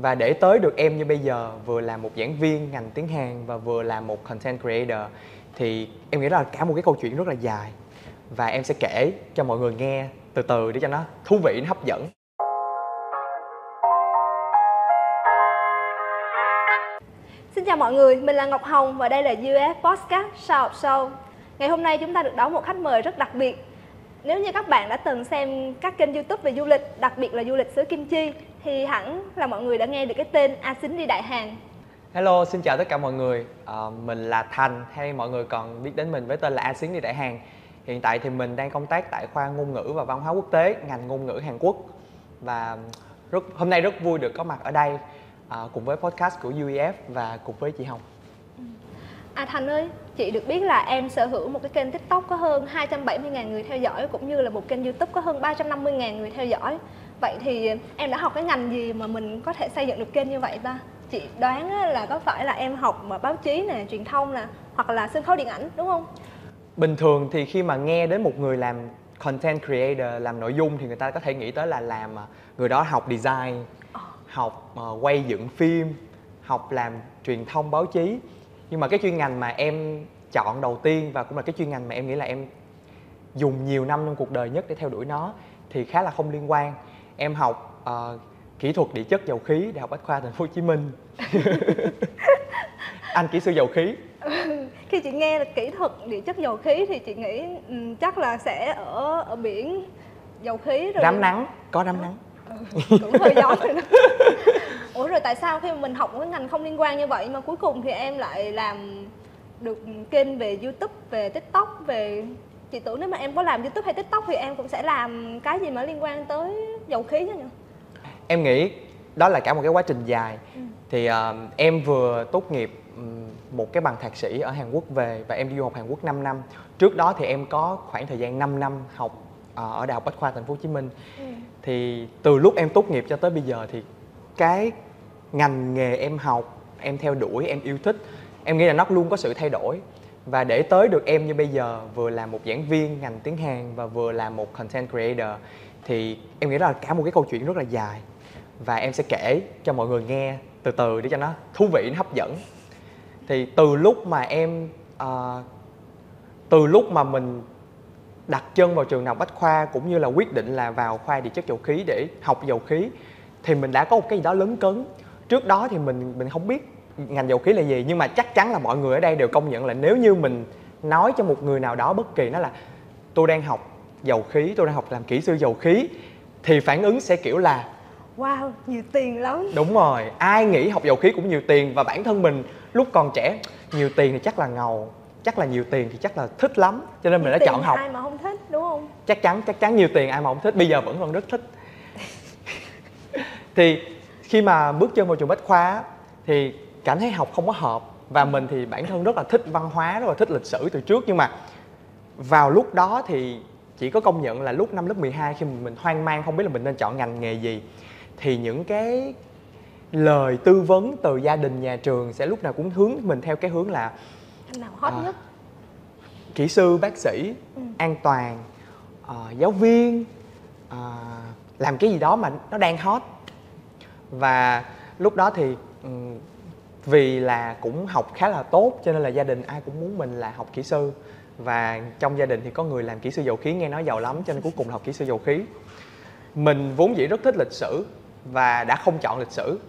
và để tới được em như bây giờ vừa là một giảng viên ngành tiếng Hàn và vừa là một content creator thì em nghĩ là cả một cái câu chuyện rất là dài và em sẽ kể cho mọi người nghe từ từ để cho nó thú vị nó hấp dẫn Xin chào mọi người, mình là Ngọc Hồng và đây là US Podcast Shout Show. Ngày hôm nay chúng ta được đón một khách mời rất đặc biệt. Nếu như các bạn đã từng xem các kênh YouTube về du lịch, đặc biệt là du lịch xứ Kim Chi, thì hẳn là mọi người đã nghe được cái tên A Xính đi Đại Hàn. Hello, xin chào tất cả mọi người. À, mình là Thành hay mọi người còn biết đến mình với tên là A Xính đi Đại Hàn. Hiện tại thì mình đang công tác tại khoa ngôn ngữ và văn hóa quốc tế, ngành ngôn ngữ Hàn Quốc. Và rất hôm nay rất vui được có mặt ở đây à, cùng với podcast của UEF và cùng với chị Hồng. À Thành ơi, chị được biết là em sở hữu một cái kênh TikTok có hơn 270.000 người theo dõi cũng như là một kênh YouTube có hơn 350.000 người theo dõi. Vậy thì em đã học cái ngành gì mà mình có thể xây dựng được kênh như vậy ta? Chị đoán là có phải là em học mà báo chí nè, truyền thông nè, hoặc là sân khấu điện ảnh đúng không? Bình thường thì khi mà nghe đến một người làm content creator, làm nội dung thì người ta có thể nghĩ tới là làm à, người đó học design, học uh, quay dựng phim, học làm truyền thông báo chí. Nhưng mà cái chuyên ngành mà em chọn đầu tiên và cũng là cái chuyên ngành mà em nghĩ là em dùng nhiều năm trong cuộc đời nhất để theo đuổi nó thì khá là không liên quan. Em học uh, kỹ thuật địa chất dầu khí đại học bách khoa thành phố hồ chí minh. Anh kỹ sư dầu khí. Khi chị nghe là kỹ thuật địa chất dầu khí thì chị nghĩ um, chắc là sẽ ở ở biển dầu khí rồi. Rám nắng có rám nắng. Ừ, cũng hơi gió rồi đó. Ủa rồi tại sao khi mà mình học một cái ngành không liên quan như vậy mà cuối cùng thì em lại làm được kênh về youtube về tiktok về chị tưởng nếu mà em có làm youtube hay tiktok thì em cũng sẽ làm cái gì mà liên quan tới dầu khí chứ nhỉ? Em nghĩ đó là cả một cái quá trình dài. Ừ. thì uh, em vừa tốt nghiệp um, một cái bằng thạc sĩ ở Hàn Quốc về và em đi du học Hàn Quốc 5 năm. Trước đó thì em có khoảng thời gian 5 năm học uh, ở đại học Bách khoa Thành phố Hồ Chí Minh. Ừ. thì từ lúc em tốt nghiệp cho tới bây giờ thì cái ngành nghề em học em theo đuổi em yêu thích em nghĩ là nó luôn có sự thay đổi. Và để tới được em như bây giờ vừa là một giảng viên ngành tiếng Hàn và vừa là một content creator thì em nghĩ là cả một cái câu chuyện rất là dài. Và em sẽ kể cho mọi người nghe từ từ để cho nó thú vị nó hấp dẫn. Thì từ lúc mà em uh, từ lúc mà mình đặt chân vào trường đại học bách khoa cũng như là quyết định là vào khoa địa chất dầu khí để học dầu khí thì mình đã có một cái gì đó lớn cấn. Trước đó thì mình mình không biết ngành dầu khí là gì nhưng mà chắc chắn là mọi người ở đây đều công nhận là nếu như mình nói cho một người nào đó bất kỳ nó là tôi đang học dầu khí tôi đang học làm kỹ sư dầu khí thì phản ứng sẽ kiểu là wow nhiều tiền lắm. Đúng rồi ai nghĩ học dầu khí cũng nhiều tiền và bản thân mình lúc còn trẻ nhiều tiền thì chắc là ngầu chắc là nhiều tiền thì chắc là thích lắm cho nên nhiều mình đã chọn học. ai mà không thích đúng không? Chắc chắn chắc chắn nhiều tiền ai mà không thích bây giờ vẫn còn rất thích. Thì khi mà bước chân vào trường bách khoa thì cảm thấy học không có hợp và mình thì bản thân rất là thích văn hóa rất là thích lịch sử từ trước nhưng mà vào lúc đó thì chỉ có công nhận là lúc năm lớp 12 khi mình hoang mang không biết là mình nên chọn ngành nghề gì thì những cái lời tư vấn từ gia đình nhà trường sẽ lúc nào cũng hướng mình theo cái hướng là nào hot à, nhất? kỹ sư bác sĩ ừ. an toàn à, giáo viên à, làm cái gì đó mà nó đang hot. Và lúc đó thì um, vì là cũng học khá là tốt cho nên là gia đình ai cũng muốn mình là học kỹ sư và trong gia đình thì có người làm kỹ sư dầu khí nghe nói giàu lắm cho nên cuối cùng học kỹ sư dầu khí. Mình vốn dĩ rất thích lịch sử và đã không chọn lịch sử.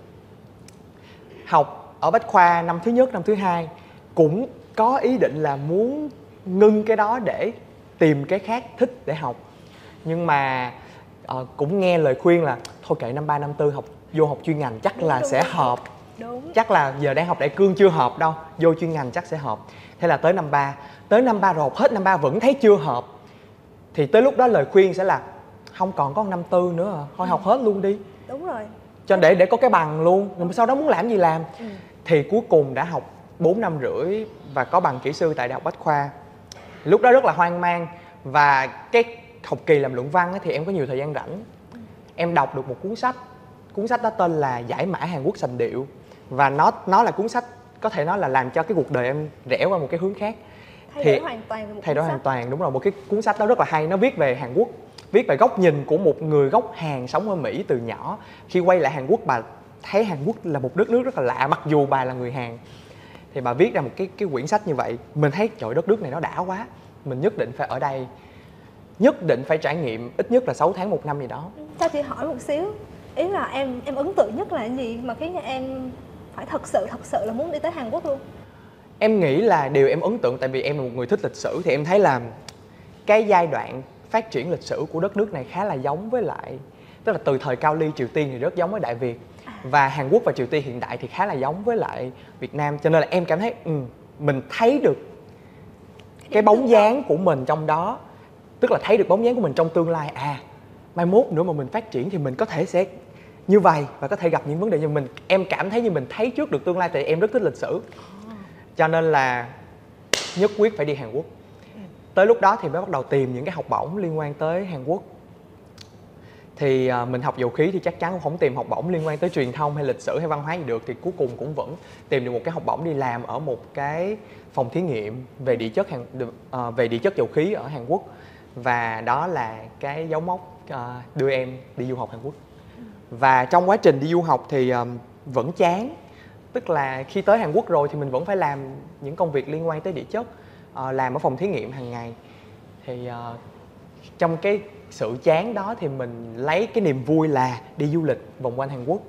Học ở bách khoa năm thứ nhất năm thứ hai cũng có ý định là muốn ngưng cái đó để tìm cái khác thích để học. Nhưng mà uh, cũng nghe lời khuyên là thôi kệ năm ba năm tư học vô học chuyên ngành chắc là sẽ hợp đúng. chắc là giờ đang học đại cương chưa hợp đâu vô chuyên ngành chắc sẽ hợp. Thế là tới năm ba. Tới năm ba rồi học hết năm ba vẫn thấy chưa hợp. Thì tới lúc đó lời khuyên sẽ là không còn có năm tư nữa à thôi ừ. học hết luôn đi. Đúng rồi. Cho để để có cái bằng luôn. Rồi sau đó muốn làm gì làm? Ừ. thì cuối cùng đã học 4 năm rưỡi và có bằng kỹ sư tại đại học bách khoa. Lúc đó rất là hoang mang và cái học kỳ làm luận văn thì em có nhiều thời gian rảnh. Ừ. em đọc được một cuốn sách. Cuốn sách đó tên là giải mã hàn quốc sành điệu và nó nó là cuốn sách có thể nói là làm cho cái cuộc đời em rẽ qua một cái hướng khác. Thay thì đổi hoàn toàn một thay đổi hoàn toàn đúng rồi. Một cái cuốn sách đó rất là hay. Nó viết về hàn quốc viết về góc nhìn của một người gốc hàn sống ở mỹ từ nhỏ. Khi quay lại hàn quốc bà thấy Hàn Quốc là một đất nước rất là lạ mặc dù bà là người Hàn. Thì bà viết ra một cái cái quyển sách như vậy. Mình thấy trời đất nước này nó đã quá. Mình nhất định phải ở đây. Nhất định phải trải nghiệm. Ít nhất là 6 tháng một năm gì đó. Cho chị hỏi một xíu. Ý là em em ấn tượng nhất là cái gì mà khiến cho em phải thật sự thật sự là muốn đi tới Hàn Quốc luôn. Em nghĩ là điều em ấn tượng tại vì em là một người thích lịch sử thì em thấy là cái giai đoạn phát triển lịch sử của đất nước này khá là giống với lại tức là từ thời cao ly triều tiên thì rất giống với đại việt. Và hàn quốc và triều tiên hiện đại thì khá là giống với lại việt nam. Cho nên là em cảm thấy ừ, mình thấy được cái bóng dáng của mình trong đó. Tức là thấy được bóng dáng của mình trong tương lai. À mai mốt nữa mà mình phát triển thì mình có thể sẽ như vậy và có thể gặp những vấn đề như mình em cảm thấy như mình thấy trước được tương lai tại em rất thích lịch sử. Cho nên là nhất quyết phải đi hàn quốc. Tới lúc đó thì mới bắt đầu tìm những cái học bổng liên quan tới hàn quốc. Thì à, mình học dầu khí thì chắc chắn không tìm học bổng liên quan tới truyền thông hay lịch sử hay văn hóa gì được thì cuối cùng cũng vẫn tìm được một cái học bổng đi làm ở một cái phòng thí nghiệm về địa chất hàn uh, về địa chất dầu khí ở Hàn Quốc. Và đó là cái dấu mốc uh, đưa em đi du học Hàn Quốc và trong quá trình đi du học thì um, vẫn chán. Tức là khi tới Hàn Quốc rồi thì mình vẫn phải làm những công việc liên quan tới địa chất uh, làm ở phòng thí nghiệm hàng ngày. Thì uh, trong cái sự chán đó thì mình lấy cái niềm vui là đi du lịch vòng quanh Hàn Quốc.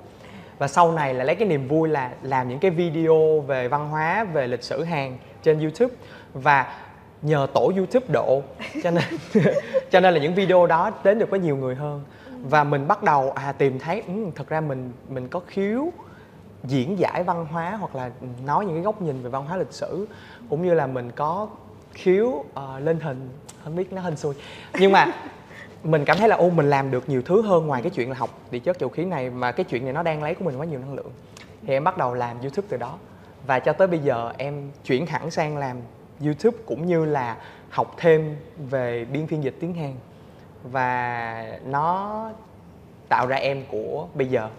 Và sau này là lấy cái niềm vui là làm những cái video về văn hóa về lịch sử Hàn trên YouTube. Và nhờ tổ YouTube độ cho nên cho nên là những video đó đến được với nhiều người hơn và mình bắt đầu à tìm thấy ừ, thật ra mình mình có khiếu diễn giải văn hóa hoặc là nói những cái góc nhìn về văn hóa lịch sử cũng như là mình có khiếu uh, lên hình. Không biết nó hình xui. Nhưng mà mình cảm thấy là ô mình làm được nhiều thứ hơn ngoài cái chuyện là học địa chất dầu khí này mà cái chuyện này nó đang lấy của mình quá nhiều năng lượng. Thì em bắt đầu làm youtube từ đó. Và cho tới bây giờ em chuyển hẳn sang làm youtube cũng như là học thêm về biên phiên dịch tiếng hàn và nó tạo ra em của bây giờ.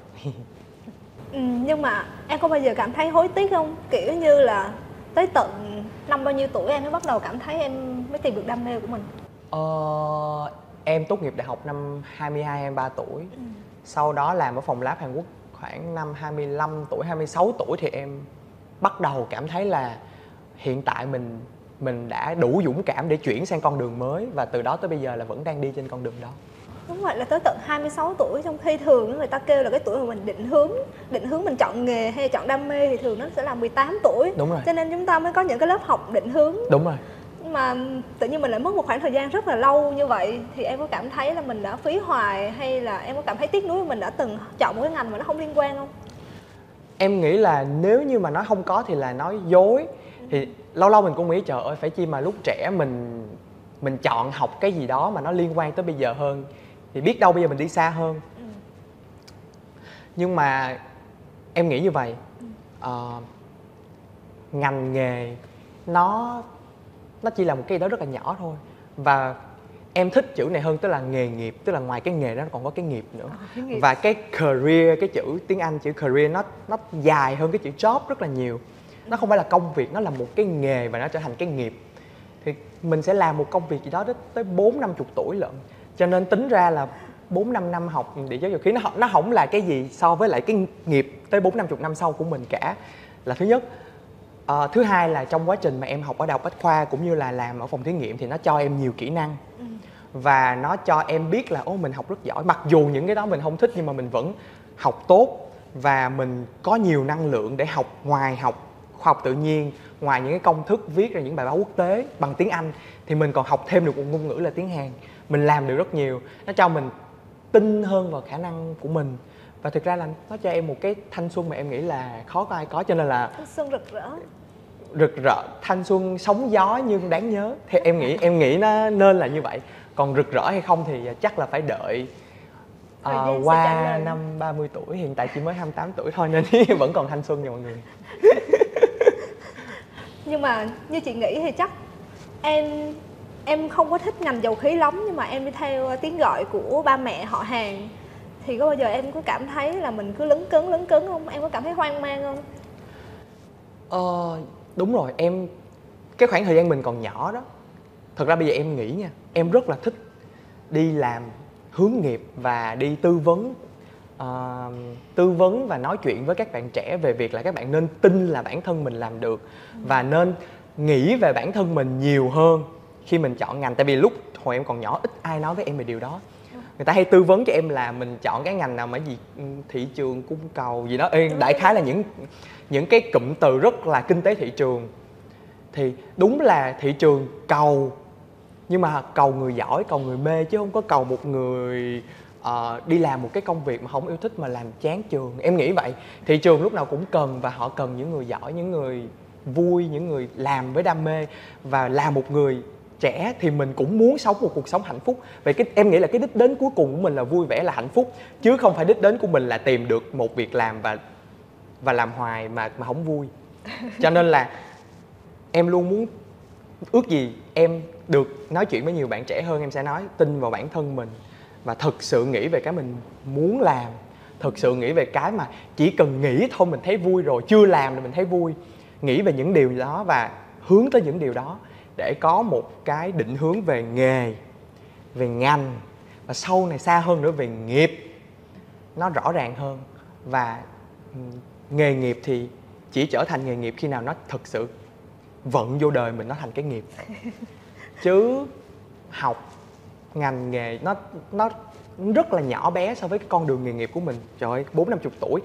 Ừ, nhưng mà em có bao giờ cảm thấy hối tiếc không? Kiểu như là tới tận năm bao nhiêu tuổi em mới bắt đầu cảm thấy em mới tìm được đam mê của mình? Ờ, em tốt nghiệp đại học năm 22 23 tuổi. Ừ. sau đó làm ở phòng lab Hàn Quốc khoảng năm 25 tuổi 26 tuổi thì em bắt đầu cảm thấy là hiện tại mình mình đã đủ dũng cảm để chuyển sang con đường mới và từ đó tới bây giờ là vẫn đang đi trên con đường đó Đúng vậy là tới tận 26 tuổi trong khi thường người ta kêu là cái tuổi mà mình định hướng định hướng mình chọn nghề hay chọn đam mê thì thường nó sẽ là 18 tuổi. Đúng rồi. Cho nên chúng ta mới có những cái lớp học định hướng. Đúng rồi. Nhưng mà tự nhiên mình lại mất một khoảng thời gian rất là lâu như vậy thì em có cảm thấy là mình đã phí hoài hay là em có cảm thấy tiếc nuối mình đã từng chọn một cái ngành mà nó không liên quan không? Em nghĩ là nếu như mà nó không có thì là nói dối. Thì lâu lâu mình cũng nghĩ trời ơi phải chi mà lúc trẻ mình mình chọn học cái gì đó mà nó liên quan tới bây giờ hơn thì biết đâu bây giờ mình đi xa hơn ừ. nhưng mà em nghĩ như vậy ừ. uh, ngành nghề nó nó chỉ là một cái đó rất là nhỏ thôi và em thích chữ này hơn tức là nghề nghiệp tức là ngoài cái nghề đó còn có cái nghiệp nữa à, cái nghiệp. và cái career cái chữ tiếng anh chữ career nó nó dài hơn cái chữ job rất là nhiều nó không phải là công việc nó là một cái nghề và nó trở thành cái nghiệp. Thì mình sẽ làm một công việc gì đó tới bốn năm chục tuổi lận. Cho nên tính ra là bốn năm năm học địa chất dầu khí nó nó không là cái gì so với lại cái nghiệp tới bốn năm chục năm sau của mình cả. Là thứ nhất à, thứ hai là trong quá trình mà em học ở đại học bách khoa cũng như là làm ở phòng thí nghiệm thì nó cho em nhiều kỹ năng. Ừ. và nó cho em biết là ô mình học rất giỏi. Mặc dù những cái đó mình không thích nhưng mà mình vẫn học tốt. Và mình có nhiều năng lượng để học ngoài học khoa học tự nhiên ngoài những cái công thức viết ra những bài báo quốc tế bằng tiếng anh thì mình còn học thêm được một ngôn ngữ là tiếng hàn. Mình làm được rất nhiều. Nó cho mình tin hơn vào khả năng của mình. Và thực ra là nó cho em một cái thanh xuân mà em nghĩ là khó có ai có cho nên là thanh xuân rực rỡ. Rực rỡ thanh xuân sóng gió nhưng đáng nhớ. Thì em nghĩ em nghĩ nó nên là như vậy. Còn rực rỡ hay không thì chắc là phải đợi uh, qua năm 30 tuổi. Hiện tại chỉ mới 28 tuổi thôi nên vẫn còn thanh xuân nha mọi người nhưng mà như chị nghĩ thì chắc em em không có thích ngành dầu khí lắm, nhưng mà em đi theo tiếng gọi của ba mẹ họ hàng. Thì có bao giờ em có cảm thấy là mình cứ lấn cấn lấn cấn không? Em có cảm thấy hoang mang không? Ờ đúng rồi, em, cái khoảng thời gian mình còn nhỏ đó, thật ra bây giờ em nghĩ nha, em rất là thích đi làm hướng nghiệp và đi tư vấn uh, tư vấn và nói chuyện với các bạn trẻ về việc là các bạn nên tin là bản thân mình làm được và nên nghĩ về bản thân mình nhiều hơn khi mình chọn ngành. Tại vì lúc hồi em còn nhỏ ít ai nói với em về điều đó. Người ta hay tư vấn cho em là mình chọn cái ngành nào mà gì ừ, thị trường cung cầu gì đó. Ê, đại khái là những những cái cụm từ rất là kinh tế thị trường. Thì đúng là thị trường cầu nhưng mà cầu người giỏi cầu người mê chứ không có cầu một người uh, đi làm một cái công việc mà không yêu thích mà làm chán trường. Em nghĩ vậy. Thị trường lúc nào cũng cần và họ cần những người giỏi những người vui những người làm với đam mê. Và là một người trẻ thì mình cũng muốn sống một cuộc sống hạnh phúc. Vậy cái em nghĩ là cái đích đến cuối cùng của mình là vui vẻ là hạnh phúc. Chứ không phải đích đến của mình là tìm được một việc làm và và làm hoài mà mà không vui. Cho nên là em luôn muốn ước gì em được nói chuyện với nhiều bạn trẻ hơn. Em sẽ nói tin vào bản thân mình và thực sự nghĩ về cái mình muốn làm thực sự nghĩ về cái mà chỉ cần nghĩ thôi mình thấy vui rồi, chưa làm thì mình thấy vui. Nghĩ về những điều đó và hướng tới những điều đó để có một cái định hướng về nghề, về ngành và sau này xa hơn nữa về nghiệp. Nó rõ ràng hơn và nghề nghiệp thì chỉ trở thành nghề nghiệp khi nào nó thực sự vận vô đời mình nó thành cái nghiệp. Chứ học ngành nghề nó nó rất là nhỏ bé so với cái con đường nghề nghiệp của mình. Trời ơi, bốn năm chục tuổi,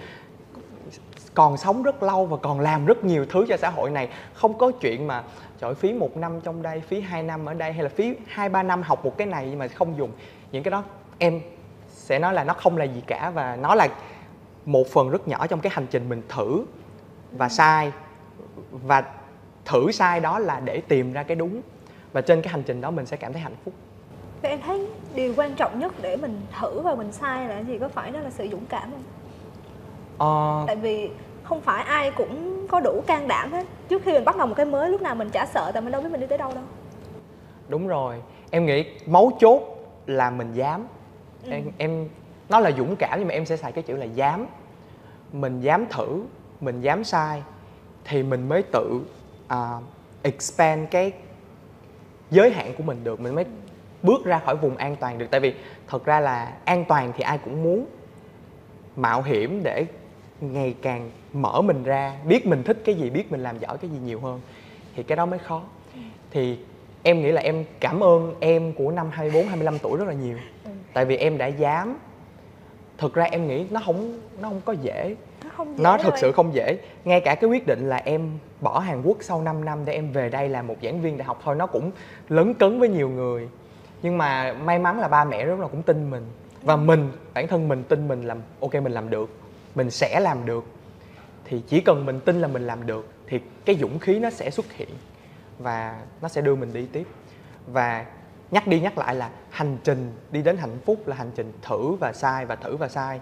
còn sống rất lâu và còn làm rất nhiều thứ cho xã hội này. Không có chuyện mà, trời phí một năm trong đây, phí hai năm ở đây, hay là phí hai, ba năm học một cái này nhưng mà không dùng. Những cái đó em sẽ nói là nó không là gì cả và nó là một phần rất nhỏ trong cái hành trình mình thử và sai. Và thử sai đó là để tìm ra cái đúng. Và trên cái hành trình đó mình sẽ cảm thấy hạnh phúc. Vậy em thấy điều quan trọng nhất để mình thử và mình sai là gì? Có phải đó là sự dũng cảm không? Ờ... Tại vì không phải ai cũng có đủ can đảm hết. Trước khi mình bắt đầu một cái mới lúc nào mình chả sợ tại mình đâu biết mình đi tới đâu đâu. Đúng rồi. Em nghĩ mấu chốt là mình dám. Ừ. em em nó là dũng cảm nhưng mà em sẽ xài cái chữ là dám. Mình dám thử mình dám sai thì mình mới tự uh, expand cái giới hạn của mình được. Mình mới bước ra khỏi vùng an toàn được. Tại vì thật ra là an toàn thì ai cũng muốn mạo hiểm để ngày càng mở mình ra biết mình thích cái gì biết mình làm giỏi cái gì nhiều hơn. Thì cái đó mới khó. Thì em nghĩ là em cảm ơn em của năm 24 25 tuổi rất là nhiều. Ừ. tại vì em đã dám. Thực ra em nghĩ nó không nó không có dễ. Nó, không dễ nó thực sự không dễ. Ngay cả cái quyết định là em bỏ Hàn Quốc sau 5 năm để em về đây làm một giảng viên đại học thôi nó cũng lấn cấn với nhiều người nhưng mà may mắn là ba mẹ rất là cũng tin mình. Và mình bản thân mình tin mình làm ok mình làm được. Mình sẽ làm được. Thì chỉ cần mình tin là mình làm được thì cái dũng khí nó sẽ xuất hiện. Và nó sẽ đưa mình đi tiếp. Và nhắc đi nhắc lại là hành trình đi đến hạnh phúc là hành trình thử và sai và thử và sai.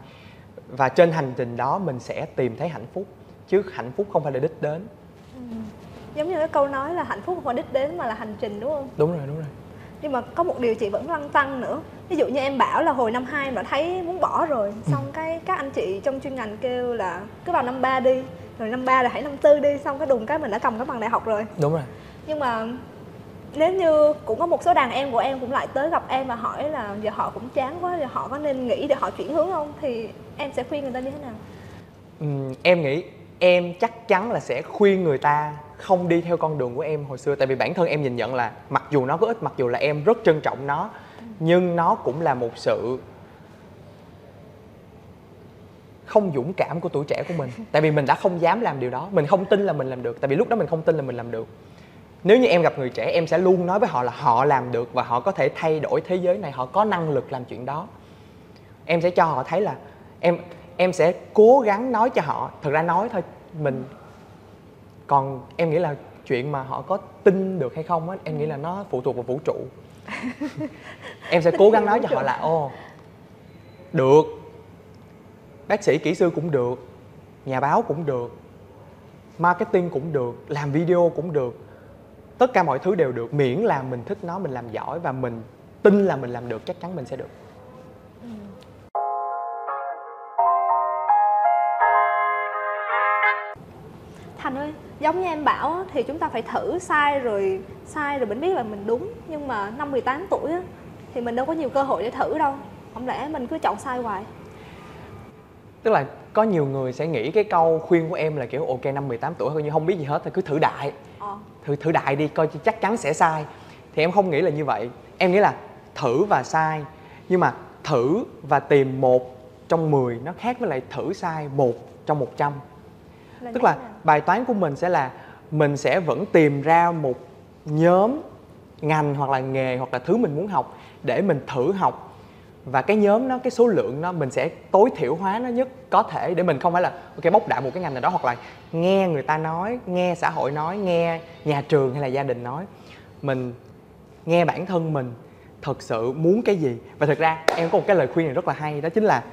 Và trên hành trình đó mình sẽ tìm thấy hạnh phúc chứ hạnh phúc không phải là đích đến. Ừ. giống như cái câu nói là hạnh phúc không phải đích đến mà là hành trình đúng không? Đúng rồi đúng rồi nhưng mà có một điều chị vẫn lăn tăng nữa. Ví dụ như em bảo là hồi năm hai mà thấy muốn bỏ rồi. Ừ. xong ừ. cái các anh chị trong chuyên ngành kêu là cứ vào năm ba đi. Rồi năm ba là hãy năm tư đi. Xong cái đùng cái mình đã cầm cái bằng đại học rồi. Đúng rồi. Nhưng mà nếu như cũng có một số đàn em của em cũng lại tới gặp em và hỏi là giờ họ cũng chán quá giờ họ có nên nghĩ để họ chuyển hướng không? Thì em sẽ khuyên người ta như thế nào? Ừ, em nghĩ em chắc chắn là sẽ khuyên người ta không đi theo con đường của em hồi xưa. Tại vì bản thân em nhìn nhận là mặc dù nó có ít, mặc dù là em rất trân trọng nó, nhưng nó cũng là một sự không dũng cảm của tuổi trẻ của mình. Tại vì mình đã không dám làm điều đó. Mình không tin là mình làm được. Tại vì lúc đó mình không tin là mình làm được. Nếu như em gặp người trẻ, em sẽ luôn nói với họ là họ làm được và họ có thể thay đổi thế giới này. Họ có năng lực làm chuyện đó. Em sẽ cho họ thấy là em em sẽ cố gắng nói cho họ. Thật ra nói thôi, mình còn em nghĩ là chuyện mà họ có tin được hay không á em nghĩ là nó phụ thuộc vào vũ trụ. Em sẽ cố gắng nói cho họ là ô được. Bác sĩ kỹ sư cũng được nhà báo cũng được marketing cũng được làm video cũng được. Tất cả mọi thứ đều được. Miễn là mình thích nó mình làm giỏi và mình tin là mình làm được chắc chắn mình sẽ được giống như em bảo thì chúng ta phải thử sai rồi sai rồi mình biết là mình đúng. Nhưng mà năm 18 tuổi á, thì mình đâu có nhiều cơ hội để thử đâu. Không lẽ mình cứ chọn sai hoài? Tức là có nhiều người sẽ nghĩ cái câu khuyên của em là kiểu ok năm 18 tuổi coi như không biết gì hết thì cứ thử đại. Ờ. thử thử đại đi coi chắc chắn sẽ sai. Thì em không nghĩ là như vậy. Em nghĩ là thử và sai. Nhưng mà thử và tìm một trong 10 nó khác với lại thử sai một trong 100 Tức là bài toán của mình sẽ là mình sẽ vẫn tìm ra một nhóm ngành hoặc là nghề hoặc là thứ mình muốn học để mình thử học. Và cái nhóm nó cái số lượng nó mình sẽ tối thiểu hóa nó nhất có thể để mình không phải là ok bốc đại một cái ngành nào đó hoặc là nghe người ta nói nghe xã hội nói nghe nhà trường hay là gia đình nói. Mình nghe bản thân mình thật sự muốn cái gì. Và thực ra em có một cái lời khuyên này rất là hay đó chính là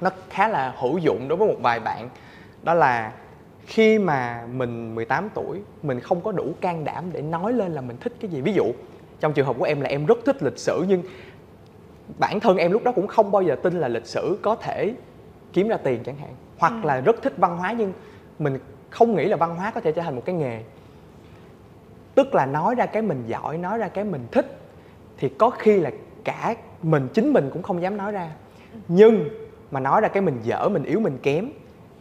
nó khá là hữu dụng đối với một vài bạn đó là khi mà mình 18 tuổi mình không có đủ can đảm để nói lên là mình thích cái gì. Ví dụ trong trường hợp của em là em rất thích lịch sử nhưng bản thân em lúc đó cũng không bao giờ tin là lịch sử có thể kiếm ra tiền chẳng hạn. Hoặc Ừ. là rất thích văn hóa nhưng mình không nghĩ là văn hóa có thể trở thành một cái nghề. Tức là nói ra cái mình giỏi nói ra cái mình thích thì có khi là cả mình chính mình cũng không dám nói ra. Nhưng mà nói ra cái mình dở mình yếu mình kém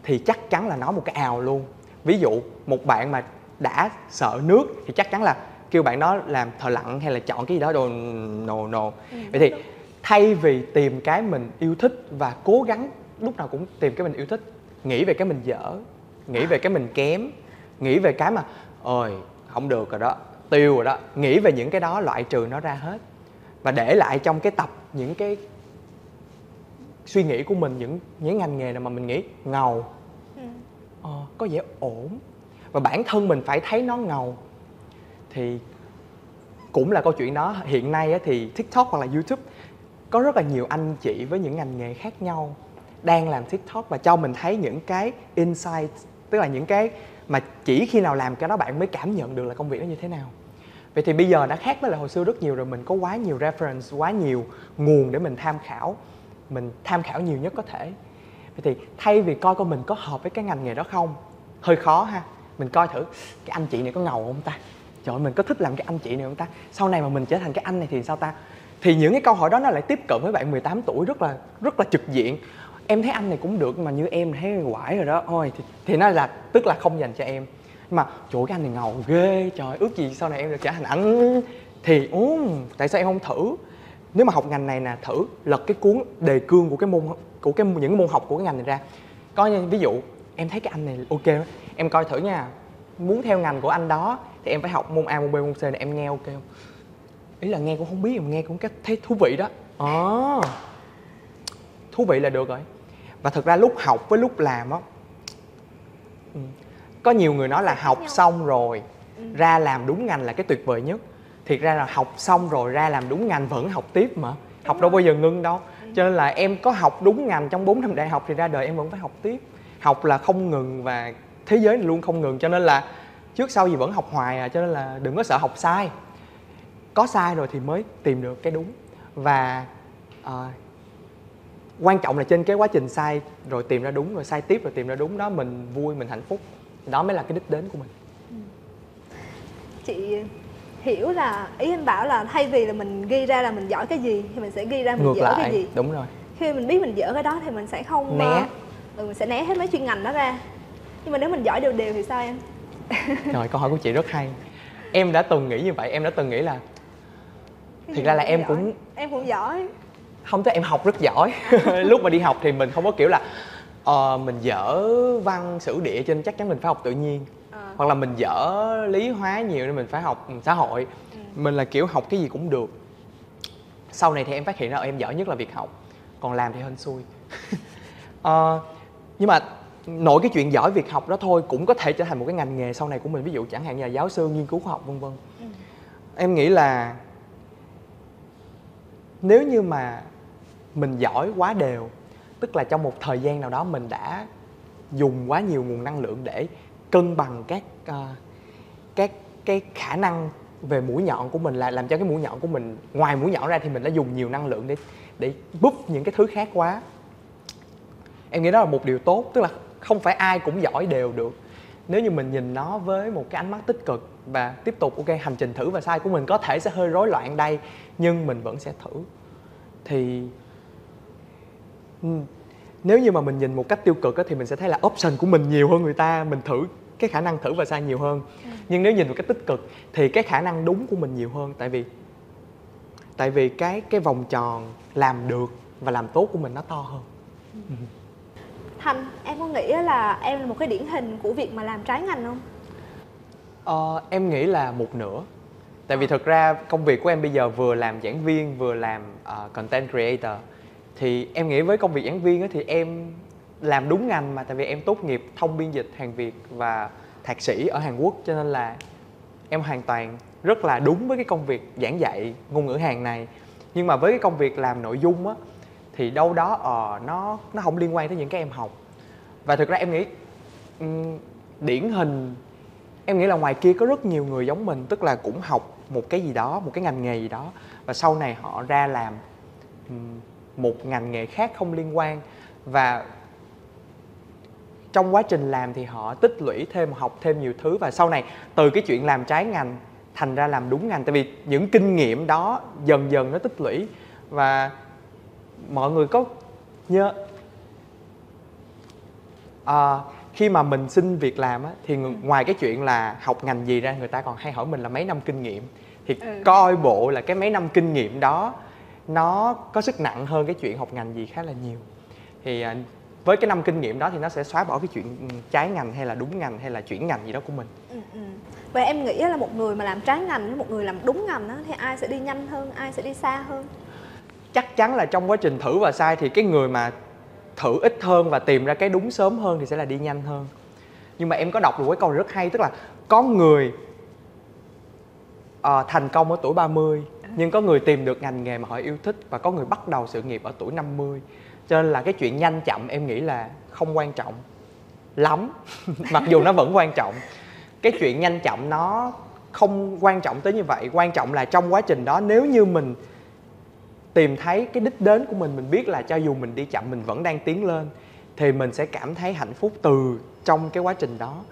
thì chắc chắn là nói một cái ào luôn. Ví dụ một bạn mà đã sợ nước thì chắc chắn là kêu bạn đó làm thợ lặn hay là chọn cái gì đó đồ nồ nồ. Vậy thì thay vì tìm cái mình yêu thích và cố gắng lúc nào cũng tìm cái mình yêu thích nghĩ về cái mình dở nghĩ về cái mình kém nghĩ về cái mà ôi không được rồi đó tiêu rồi đó. Nghĩ về những cái đó loại trừ nó ra hết. Và để lại trong cái tập những cái suy nghĩ của mình những những ngành nghề nào mà mình nghĩ ngầu Ừ ờ, có vẻ ổn. Và bản thân mình phải thấy nó ngầu. Thì cũng là câu chuyện đó. Hiện nay thì tiktok hoặc là youtube có rất là nhiều anh chị với những ngành nghề khác nhau đang làm tiktok và cho mình thấy những cái insight tức là những cái mà chỉ khi nào làm cái đó bạn mới cảm nhận được là công việc nó như thế nào. Vậy thì bây giờ đã khác với là hồi xưa rất nhiều rồi mình có quá nhiều reference quá nhiều nguồn để mình tham khảo. Mình tham khảo nhiều nhất có thể vậy thì thay vì coi coi mình có hợp với cái ngành nghề đó không? Hơi khó ha. Mình coi thử cái anh chị này có ngầu không ta? Trời ơi, mình có thích làm cái anh chị này không ta? Sau này mà mình trở thành cái anh này thì sao ta? Thì những cái câu hỏi đó nó lại tiếp cận với bạn 18 tuổi rất là rất là trực diện. Em thấy anh này cũng được mà như em thấy quải rồi đó. Thôi thì, thì nó là tức là không dành cho em. Nhưng mà chỗ cái anh này ngầu ghê. Trời ước gì sau này em được trở thành ảnh thì uống tại sao em không thử? Nếu mà học ngành này nè thử lật cái cuốn đề cương của cái môn của cái những cái môn học của cái ngành này ra. Có như ví dụ em thấy cái anh này ok đó, em coi thử nha muốn theo ngành của anh đó thì em phải học môn A môn B môn C này em nghe ok không? Ý là nghe cũng không biết mà nghe cũng cái thấy thú vị đó. À, thú vị là được rồi. Và thực ra lúc học với lúc làm á ừ, có nhiều người nói là học xong rồi ra làm đúng ngành là cái tuyệt vời nhất thiệt ra là học xong rồi ra làm đúng ngành vẫn học tiếp mà. Học đâu bao giờ ngưng đâu. Cho nên là em có học đúng ngành trong 4 năm đại học thì ra đời em vẫn phải học tiếp. Học là không ngừng và thế giới luôn không ngừng. Cho nên là trước sau gì vẫn học hoài à cho nên là đừng có sợ học sai. Có sai rồi thì mới tìm được cái đúng. Và à, quan trọng là trên cái quá trình sai rồi tìm ra đúng rồi sai tiếp rồi tìm ra đúng đó mình vui mình hạnh phúc. Đó mới là cái đích đến của mình. Chị hiểu là ý anh bảo là thay vì là mình ghi ra là mình giỏi cái gì thì mình sẽ ghi ra mình ngược dở cái lại gì. đúng rồi. Khi mình biết mình dở cái đó thì mình sẽ không Né. ờ, ừ, mình sẽ né hết mấy chuyên ngành đó ra. Nhưng mà nếu mình giỏi đều đều thì sao em? Rồi câu hỏi của chị rất hay. Em đã từng nghĩ như vậy em đã từng nghĩ là Cái Thiệt ra là em giỏi. cũng- em cũng giỏi. Không tới em học rất giỏi. Lúc mà đi học thì mình không có kiểu là ờ, mình dở văn sử địa cho nên chắc chắn mình phải học tự nhiên Ờ. hoặc là mình dở lý hóa nhiều nên mình phải học xã hội Ừ. mình là kiểu học cái gì cũng được sau này thì em phát hiện ra ờ, em giỏi nhất là việc học còn làm thì hên xui Ờ, nhưng mà nội cái chuyện giỏi việc học đó thôi cũng có thể trở thành một cái ngành nghề sau này của mình ví dụ chẳng hạn như là giáo sư nghiên cứu khoa học vân vân Ừ. em nghĩ là nếu như mà mình giỏi quá đều tức là trong một thời gian nào đó mình đã dùng quá nhiều nguồn năng lượng để cân bằng các uh, các cái khả năng về mũi nhọn của mình là làm cho cái mũi nhọn của mình ngoài mũi nhọn ra thì mình đã dùng nhiều năng lượng để để búp những cái thứ khác quá. Em nghĩ đó là một điều tốt tức là không phải ai cũng giỏi đều được. Nếu như mình nhìn nó với một cái ánh mắt tích cực và tiếp tục ok hành trình thử và sai của mình có thể sẽ hơi rối loạn đây nhưng mình vẫn sẽ thử. Thì nếu như mà mình nhìn một cách tiêu cực á, thì mình sẽ thấy là option của mình nhiều hơn người ta mình thử cái khả năng thử và sai nhiều hơn ừ. nhưng nếu nhìn một cách tích cực thì cái khả năng đúng của mình nhiều hơn tại vì tại vì cái cái vòng tròn làm được và làm tốt của mình nó to hơn ừ. Thành em có nghĩ là em là một cái điển hình của việc mà làm trái ngành không? Ờ, em nghĩ là một nửa tại vì thực ra công việc của em bây giờ vừa làm giảng viên vừa làm uh, content creator thì em nghĩ với công việc giảng viên thì em làm đúng ngành mà tại vì em tốt nghiệp thông biên dịch hàng việt và thạc sĩ ở hàn quốc cho nên là em hoàn toàn rất là đúng với cái công việc giảng dạy ngôn ngữ hàn này. Nhưng mà với cái công việc làm nội dung á thì đâu đó ờ uh, nó nó không liên quan tới những cái em học. Và thực ra em nghĩ um, điển hình em nghĩ là ngoài kia có rất nhiều người giống mình tức là cũng học một cái gì đó một cái ngành nghề gì đó và sau này họ ra làm một ngành nghề khác không liên quan. Và trong quá trình làm thì họ tích lũy thêm học thêm nhiều thứ và sau này từ cái chuyện làm trái ngành thành ra làm đúng ngành tại vì những kinh nghiệm đó dần dần nó tích lũy và mọi người có nhớ à, khi mà mình xin việc làm á thì ừ. ngoài cái chuyện là học ngành gì ra người ta còn hay hỏi mình là mấy năm kinh nghiệm thì ừ. coi bộ là cái mấy năm kinh nghiệm đó nó có sức nặng hơn cái chuyện học ngành gì khá là nhiều thì à, với cái năm kinh nghiệm đó thì nó sẽ xóa bỏ cái chuyện trái ngành hay là đúng ngành hay là chuyển ngành gì đó của mình. Ừ, ừ. và em nghĩ là một người mà làm trái ngành với một người làm đúng ngành đó, thì ai sẽ đi nhanh hơn ai sẽ đi xa hơn? Chắc chắn là trong quá trình thử và sai thì cái người mà thử ít hơn và tìm ra cái đúng sớm hơn thì sẽ là đi nhanh hơn. Nhưng mà em có đọc được cái câu rất hay tức là có người uh, thành công ở tuổi 30 nhưng có người tìm được ngành nghề mà họ yêu thích và có người bắt đầu sự nghiệp ở tuổi 50 cho nên là cái chuyện nhanh chậm em nghĩ là không quan trọng lắm. Mặc dù nó vẫn quan trọng. Cái chuyện nhanh chậm nó không quan trọng tới như vậy. Quan trọng là trong quá trình đó, nếu như mình tìm thấy cái đích đến của mình mình biết là cho dù mình đi chậm, mình vẫn đang tiến lên, thì mình sẽ cảm thấy hạnh phúc từ trong cái quá trình đó.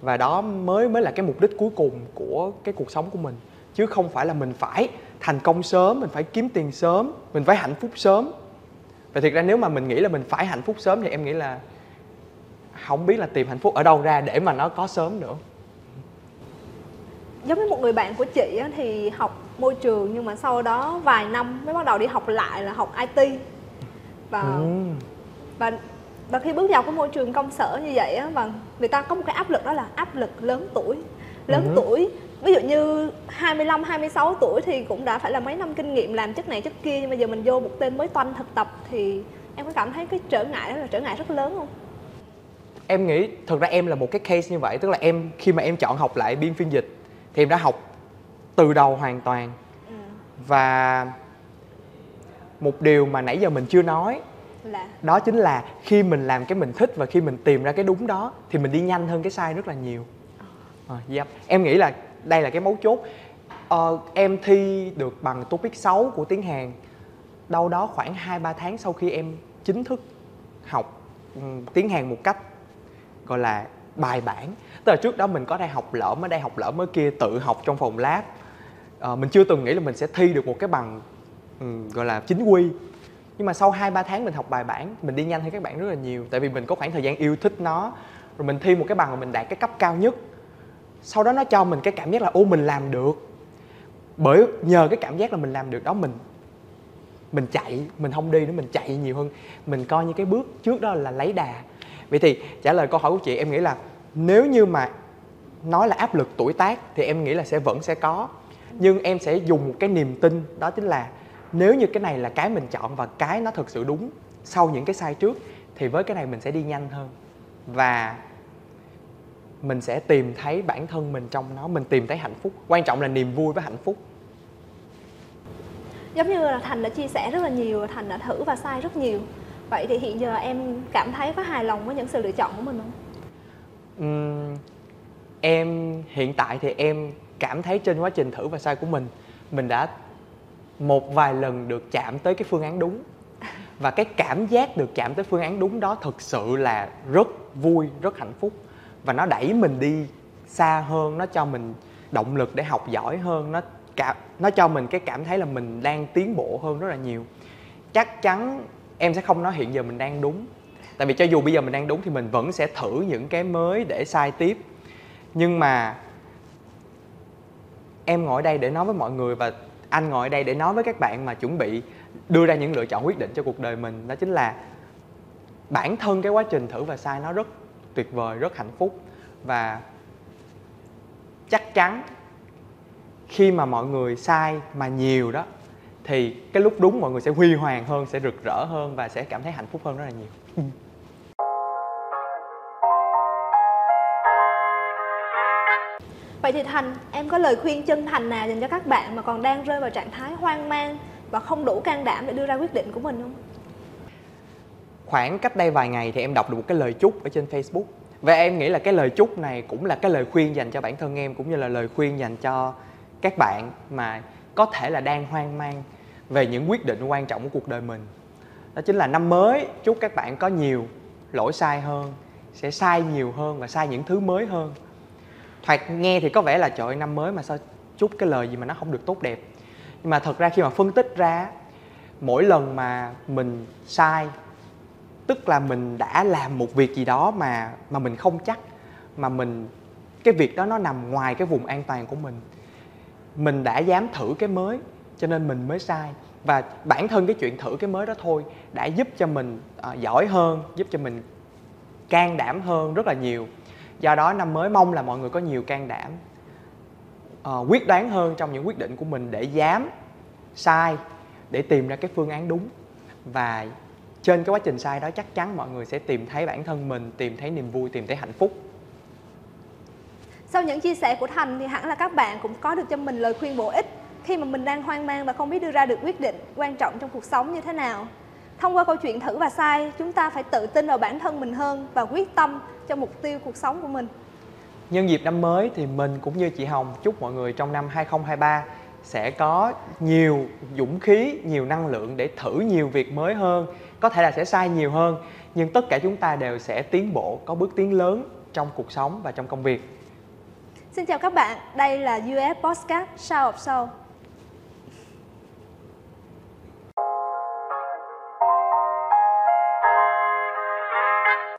Và đó mới mới là cái mục đích cuối cùng của cái cuộc sống của mình. Chứ không phải là mình phải thành công sớm, mình phải kiếm tiền sớm, mình phải hạnh phúc sớm và thiệt ra nếu mà mình nghĩ là mình phải hạnh phúc sớm thì em nghĩ là không biết là tìm hạnh phúc ở đâu ra để mà nó có sớm nữa giống như một người bạn của chị thì học môi trường nhưng mà sau đó vài năm mới bắt đầu đi học lại là học IT và ừ. và và khi bước vào cái môi trường công sở như vậy á và người ta có một cái áp lực đó là áp lực lớn tuổi lớn ừ. tuổi ví dụ như 25 26 tuổi thì cũng đã phải là mấy năm kinh nghiệm làm chất này chất kia nhưng mà giờ mình vô một tên mới toanh thực tập thì em có cảm thấy cái trở ngại đó là trở ngại rất lớn không? Em nghĩ thực ra em là một cái case như vậy tức là em khi mà em chọn học lại biên phiên dịch thì em đã học từ đầu hoàn toàn. Ừ. và một điều mà nãy giờ mình chưa nói là? đó chính là khi mình làm cái mình thích và khi mình tìm ra cái đúng đó thì mình đi nhanh hơn cái sai rất là nhiều. À, yep. em nghĩ là đây là cái mấu chốt. Ờ, em thi được bằng topic 6 của tiếng hàn. Đâu đó khoảng 2-3 tháng sau khi em chính thức học um, tiếng hàn một cách gọi là bài bản. Tức là trước đó mình có đây học lỡ ở đây học lỡ mới kia tự học trong phòng lab. Uh, mình chưa từng nghĩ là mình sẽ thi được một cái bằng um, gọi là chính quy. Nhưng mà sau 2-3 tháng mình học bài bản mình đi nhanh hơn các bạn rất là nhiều. Tại vì mình có khoảng thời gian yêu thích nó. Rồi mình thi một cái bằng mà mình đạt cái cấp cao nhất sau đó nó cho mình cái cảm giác là, ô, mình làm được. Bởi nhờ cái cảm giác là mình làm được đó, mình mình chạy, mình không đi nữa, mình chạy nhiều hơn. Mình coi như cái bước trước đó là lấy đà. Vậy thì trả lời câu hỏi của chị, em nghĩ là nếu như mà nói là áp lực tuổi tác thì em nghĩ là sẽ vẫn sẽ có. Nhưng em sẽ dùng một cái niềm tin, đó chính là nếu như cái này là cái mình chọn và cái nó thực sự đúng sau những cái sai trước thì với cái này mình sẽ đi nhanh hơn. Và mình sẽ tìm thấy bản thân mình trong nó mình tìm thấy hạnh phúc. Quan trọng là niềm vui với hạnh phúc. Giống như là thành đã chia sẻ rất là nhiều thành đã thử và sai rất nhiều. Vậy thì hiện giờ em cảm thấy có hài lòng với những sự lựa chọn của mình không? Uhm, em hiện tại thì em cảm thấy trên quá trình thử và sai của mình mình đã một vài lần được chạm tới cái phương án đúng. Và cái cảm giác được chạm tới phương án đúng đó thực sự là rất vui rất hạnh phúc và nó đẩy mình đi xa hơn, nó cho mình động lực để học giỏi hơn, nó cả, nó cho mình cái cảm thấy là mình đang tiến bộ hơn rất là nhiều. Chắc chắn em sẽ không nói hiện giờ mình đang đúng. Tại vì cho dù bây giờ mình đang đúng thì mình vẫn sẽ thử những cái mới để sai tiếp. Nhưng mà em ngồi đây để nói với mọi người và anh ngồi đây để nói với các bạn mà chuẩn bị đưa ra những lựa chọn quyết định cho cuộc đời mình, đó chính là bản thân cái quá trình thử và sai nó rất tuyệt vời rất hạnh phúc. Và chắc chắn khi mà mọi người sai mà nhiều đó thì cái lúc đúng mọi người sẽ huy hoàng hơn sẽ rực rỡ hơn và sẽ cảm thấy hạnh phúc hơn rất là nhiều. Vậy thì Thành, em có lời khuyên chân thành nào dành cho các bạn mà còn đang rơi vào trạng thái hoang mang và không đủ can đảm để đưa ra quyết định của mình không? Khoảng cách đây vài ngày thì em đọc được một cái lời chúc ở trên Facebook. Và em nghĩ là cái lời chúc này cũng là cái lời khuyên dành cho bản thân em cũng như là lời khuyên dành cho các bạn mà có thể là đang hoang mang về những quyết định quan trọng của cuộc đời mình. Đó chính là năm mới chúc các bạn có nhiều lỗi sai hơn sẽ sai nhiều hơn và sai những thứ mới hơn. Thoạt nghe thì có vẻ là trời ơi, năm mới mà sao chúc cái lời gì mà nó không được tốt đẹp. Nhưng mà thật ra khi mà phân tích ra mỗi lần mà mình sai tức là mình đã làm một việc gì đó mà mà mình không chắc mà mình cái việc đó nó nằm ngoài cái vùng an toàn của mình. Mình đã dám thử cái mới cho nên mình mới sai. Và bản thân cái chuyện thử cái mới đó thôi đã giúp cho mình uh, giỏi hơn giúp cho mình can đảm hơn rất là nhiều. Do đó năm mới mong là mọi người có nhiều can đảm uh, quyết đoán hơn trong những quyết định của mình để dám sai để tìm ra cái phương án đúng và trên cái quá trình sai đó chắc chắn mọi người sẽ tìm thấy bản thân mình tìm thấy niềm vui tìm thấy hạnh phúc. Sau những chia sẻ của thành thì hẳn là các bạn cũng có được cho mình lời khuyên bổ ích khi mà mình đang hoang mang và không biết đưa ra được quyết định quan trọng trong cuộc sống như thế nào. Thông qua câu chuyện thử và sai chúng ta phải tự tin vào bản thân mình hơn và quyết tâm cho mục tiêu cuộc sống của mình. Nhân dịp năm mới thì mình cũng như chị Hồng chúc mọi người trong năm 2023 sẽ có nhiều dũng khí, nhiều năng lượng để thử nhiều việc mới hơn có thể là sẽ sai nhiều hơn nhưng tất cả chúng ta đều sẽ tiến bộ có bước tiến lớn trong cuộc sống và trong công việc. Xin chào các bạn, đây là UF Podcast Show of Soul